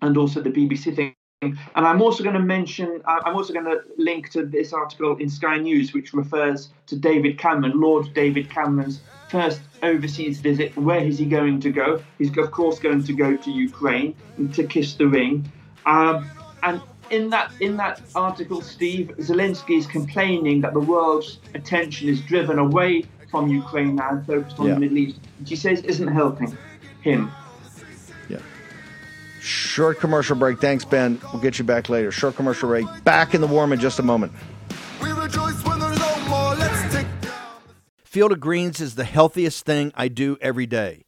Speaker 6: and also the BBC thing. And I'm also going to mention, I'm also going to link to this article in Sky News, which refers to David Cameron, Lord David Cameron's first overseas visit. Where is he going to go? He's, of course, going to go to Ukraine to kiss the ring. Um, and in that in that article, Steve Zelensky is complaining that the world's attention is driven away from Ukraine now and focused on yeah. the Middle East, which he says isn't helping him.
Speaker 2: Yeah. Short commercial break. Thanks, Ben. We'll get you back later. Short commercial break. Back in the War Room in just a moment. Field of Greens is the healthiest thing I do every day.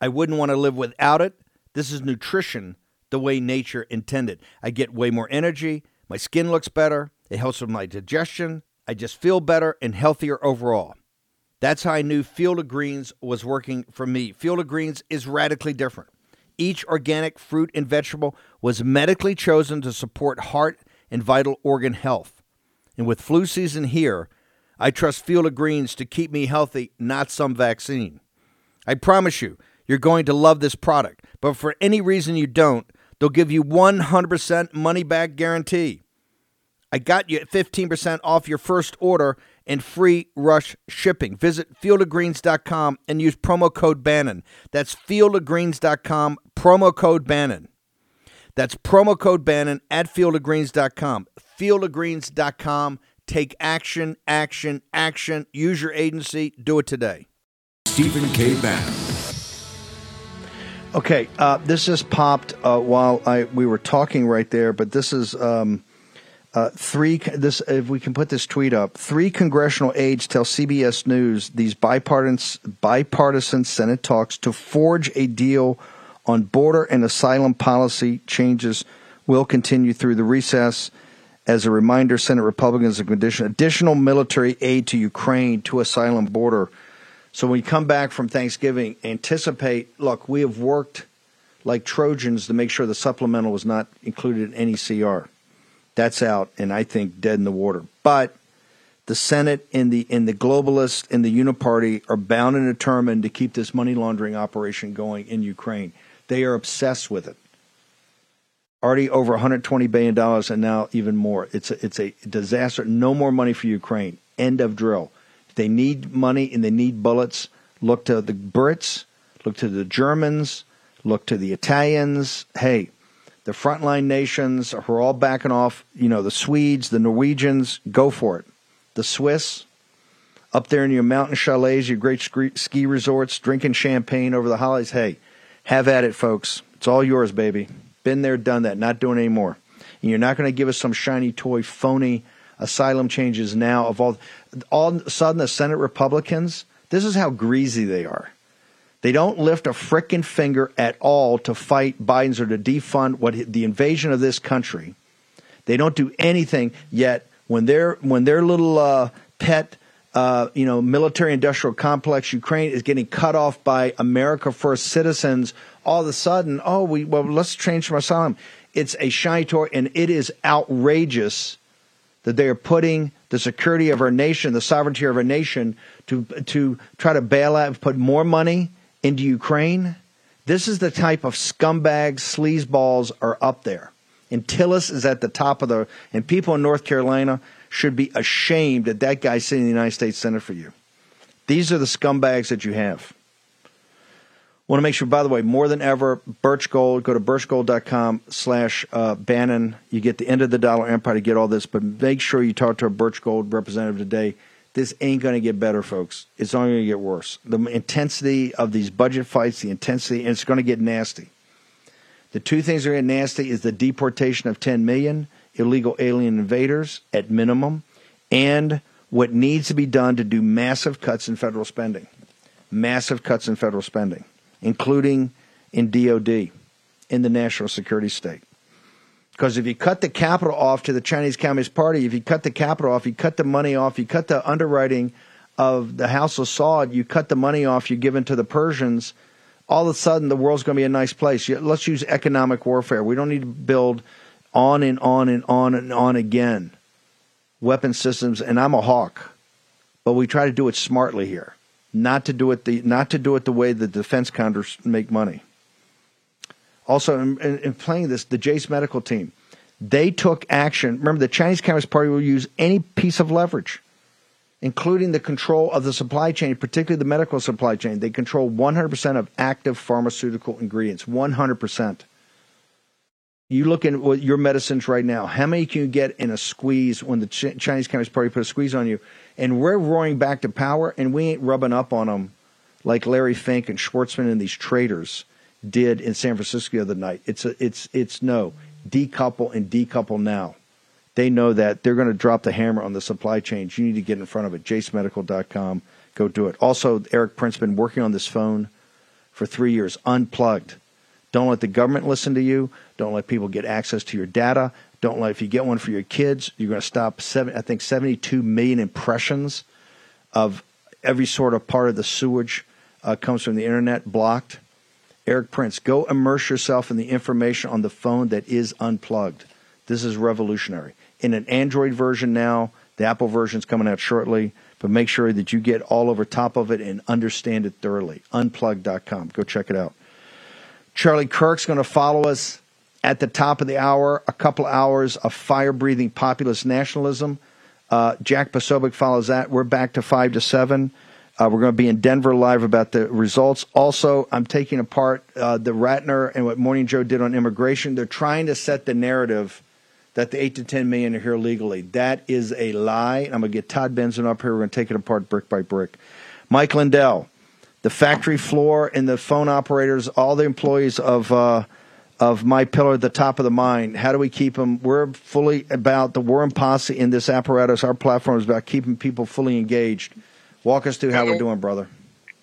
Speaker 2: I wouldn't want to live without it. This is nutrition the way nature intended. I get way more energy. My skin looks better. It helps with my digestion. I just feel better and healthier overall. That's how I knew Field of Greens was working for me. Field of Greens is radically different. Each organic fruit and vegetable was medically chosen to support heart and vital organ health. And with flu season here, I trust Field of Greens to keep me healthy, not some vaccine. I promise you, you're going to love this product, but for any reason you don't, they'll give you 100% money back guarantee. I got you 15% off your first order and free rush shipping. Visit fieldofgreens.com and use promo code Bannon. That's fieldofgreens.com, promo code Bannon. That's promo code Bannon at fieldofgreens.com. Fieldofgreens.com. Take action, action, action. Use your agency. Do it today.
Speaker 4: Stephen K. Bannon.
Speaker 2: Okay, uh, this just popped uh, while I we were talking right there, but this is um, uh, three. This if we can put this tweet up. Three congressional aides tell CBS News these bipartisan bipartisan Senate talks to forge a deal on border and asylum policy changes will continue through the recess. As a reminder, Senate Republicans have conditioned additional military aid to Ukraine to asylum border. So when you come back from Thanksgiving, anticipate. Look, we have worked like Trojans to make sure the supplemental was not included in any CR. That's out, and I think dead in the water. But the Senate and the and the globalists and the Uniparty are bound and determined to keep this money laundering operation going in Ukraine. They are obsessed with it. Already over 120 billion dollars, and now even more. It's a, it's a disaster. No more money for Ukraine. End of drill. They need money and they need bullets, look to the Brits, look to the Germans, look to the Italians. Hey, the frontline nations who are all backing off. You know, the Swedes, the Norwegians, go for it. The Swiss, up there in your mountain chalets, your great ski resorts, drinking champagne over the holidays. Hey, have at it, folks. It's all yours, baby. Been there, done that. Not doing anymore. And you're not going to give us some shiny toy, phony asylum changes now. Of all, all of a sudden, the Senate Republicans. This is how greasy they are. They don't lift a frickin' finger at all to fight Biden's or to defund what the invasion of this country. They don't do anything yet. When their when their little uh, pet uh, you know, military industrial complex, Ukraine is getting cut off by America First citizens. All of a sudden, oh, we well, let's change from asylum. It's a shiny toy, and it is outrageous that they are putting the security of our nation, the sovereignty of our nation, to to try to bail out, put more money into Ukraine. This is the type of scumbags, sleazeballs are up there. And Tillis is at the top of the, and people in North Carolina, should be ashamed that that guy's sitting in the United States Senate for you. These are the scumbags that you have. Want to make sure, by the way, more than ever, Birch Gold, go to birchgold.com slash uh, Bannon. You get the end of the dollar empire to get all this, but make sure you talk to a Birch Gold representative today. This ain't going to get better, folks. It's only going to get worse. The intensity of these budget fights, the intensity, and it's going to get nasty. The two things that are getting nasty is the deportation of 10 million illegal alien invaders at minimum, and what needs to be done to do massive cuts in federal spending. Massive cuts in federal spending, including in DOD, in the national security state. Because if you cut the capital off to the Chinese Communist Party, if you cut the capital off, you cut the money off, you cut the underwriting of the House of Saud, you cut the money off you give it to the Persians, all of a sudden the world's going to be a nice place. Let's use economic warfare. We don't need to build on and on and on and on again. Weapon systems, and I'm a hawk, but we try to do it smartly here, not to do it the not to do it the way the defense counters make money. Also, in, in, in playing this, the Jace Medical team, they took action. Remember, the Chinese Communist Party will use any piece of leverage, including the control of the supply chain, particularly the medical supply chain. They control 100% of active pharmaceutical ingredients. 100% you look at your medicines right now. How many can you get in a squeeze when the Ch- Chinese Communist Party put a squeeze on you? And we're roaring back to power, and we ain't rubbing up on them like Larry Fink and Schwarzman and these traitors did in San Francisco the other night. It's a, it's it's no decouple and decouple now. They know that they're going to drop the hammer on the supply chains. You need to get in front of it. JaceMedical.com. Go do it. Also, Erik Prince been working on this phone for three years, unplugged. Don't let the government listen to you. Don't let people get access to your data. Don't let if you get one for your kids, you're going to stop seven. I think 72 million impressions of every sort of part of the sewage uh, comes from the internet blocked. Erik Prince, go immerse yourself in the information on the phone that is unplugged. This is revolutionary. In an Android version now, the Apple version is coming out shortly, but make sure that you get all over top of it and understand it thoroughly. Unplugged.com. Go check it out. Charlie Kirk's going to follow us at the top of the hour, a couple hours of fire breathing populist nationalism. Uh, Jack Posobiec follows that. We're back to 5 to 7. Uh, we're going to be in Denver live about the results. Also, I'm taking apart uh, the Rattner and what Morning Joe did on immigration. They're trying to set the narrative that the 8 to 10 million are here legally. That is a lie. And I'm going to get Todd Bensman up here. We're going to take it apart brick by brick. Mike Lindell, the factory floor and the phone operators, all the employees of uh, of My Pillow at the top of the mind. How do we keep them? We're fully about the War Room Posse in this apparatus. Our platform is about keeping people fully engaged. Walk us through how we're doing, brother.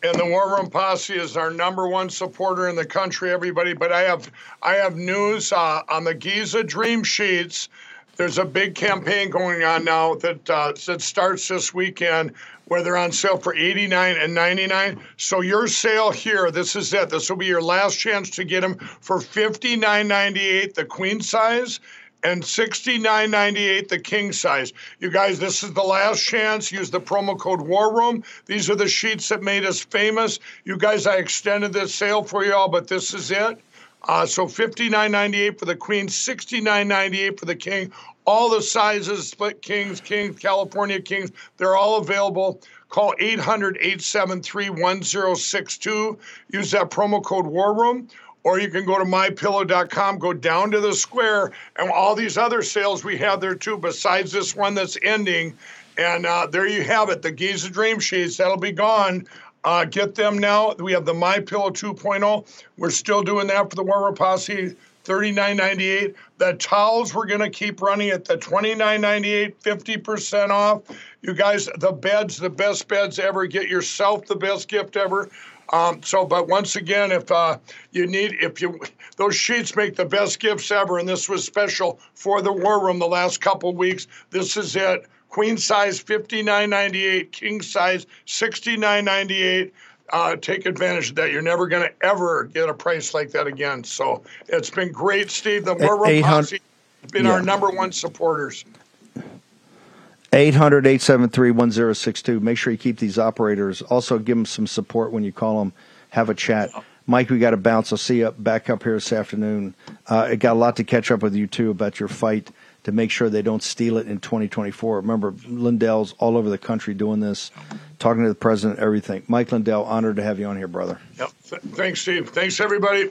Speaker 7: And the War Room Posse is our number one supporter in the country, everybody. But I have I have news uh, on the Giza Dream Sheets. There's a big campaign going on now that uh, that starts this weekend where they're on sale for 89 and 99. So your sale here, this is it. This will be your last chance to get them for 59.98 the queen size and 69.98 the king size. You guys, this is the last chance. Use the promo code War Room. These are the sheets that made us famous. You guys, I extended this sale for you all, but this is it. Uh, so 59.98 for the queen, 69.98 for the king. All the sizes, split kings, kings, California kings, they're all available. Call 800 873 1062. Use that promo code War Room or you can go to mypillow.com, go down to the square, and all these other sales we have there too, besides this one that's ending. And uh, there you have it, the Giza Dream Sheets. That'll be gone. Uh, get them now. We have the My Pillow 2.0. We're still doing that for the War Room Posse. $39.98. The towels we're going to keep running at the $29.98, 50% off. You guys, the beds, the best beds ever. Get yourself the best gift ever. Um, so, but once again, if uh, you need, if you, those sheets make the best gifts ever, and this was special for the War Room the last couple weeks. This is it. Queen size 59.98, king size 69.98. Uh, take advantage of that. You're never going to ever get a price like that again. So it's been great, Steve. The War Room has been yeah. our number one supporters.
Speaker 2: 800 873 1062. Make sure you keep these operators. Also, give them some support when you call them. Have a chat. Mike, we got to bounce. I'll see you back up here this afternoon. Uh, I got a lot to catch up with you, too, about your fight to make sure they don't steal it in 2024. Remember, Lindell's all over the country doing this, talking to the president, everything. Mike Lindell, honored to have you on here, brother.
Speaker 7: Yep. Thanks, Steve. Thanks, everybody.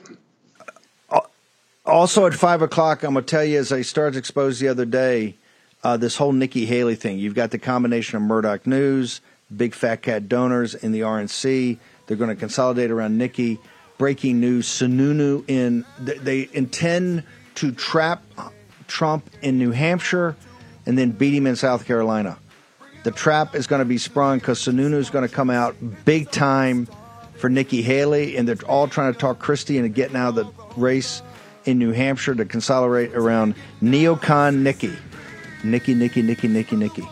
Speaker 2: Also at 5 o'clock, I'm going to tell you, as I started to expose the other day, uh, this whole Nikki Haley thing. You've got the combination of Murdoch News, big fat cat donors in the RNC. They're going to consolidate around Nikki. Breaking news: Sununu in they intend to trap Trump in New Hampshire and then beat him in South Carolina. The trap is going to be sprung because Sununu is going to come out big time for Nikki Haley, and they're all trying to talk Christie into getting out of the race in New Hampshire to consolidate around neocon Nikki. Nikki, Nikki, Nikki, Nikki, Nikki.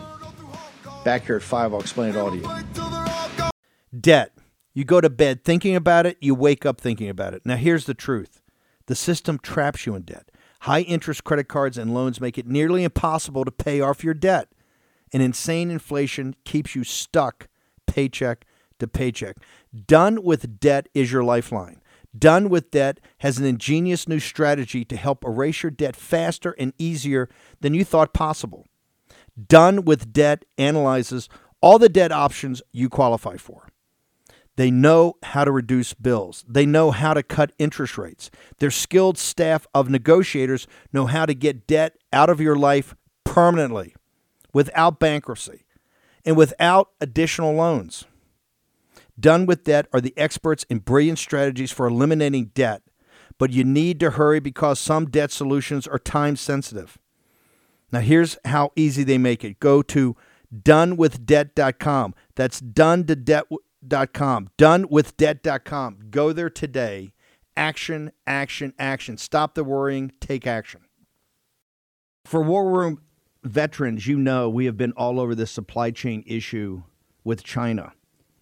Speaker 2: Back here at 5, I'll explain it all to you. Debt. You go to bed thinking about it, you wake up thinking about it. Now, here's the truth the system traps you in debt. High interest credit cards and loans make it nearly impossible to pay off your debt. And insane inflation keeps you stuck paycheck to paycheck. Done with debt is your lifeline. Done with Debt has an ingenious new strategy to help erase your debt faster and easier than you thought possible. Done with Debt analyzes all the debt options you qualify for. They know how to reduce bills. They know how to cut interest rates. Their skilled staff of negotiators know how to get debt out of your life permanently without bankruptcy and without additional loans. Done with Debt are the experts in brilliant strategies for eliminating debt, but you need to hurry because some debt solutions are time sensitive. Now, here's how easy they make it go to donewithdebt.com. That's done to debt.com. Donewithdebt.com. Go there today. Action, action, action. Stop the worrying, take action. For War Room veterans, you know we have been all over this supply chain issue with China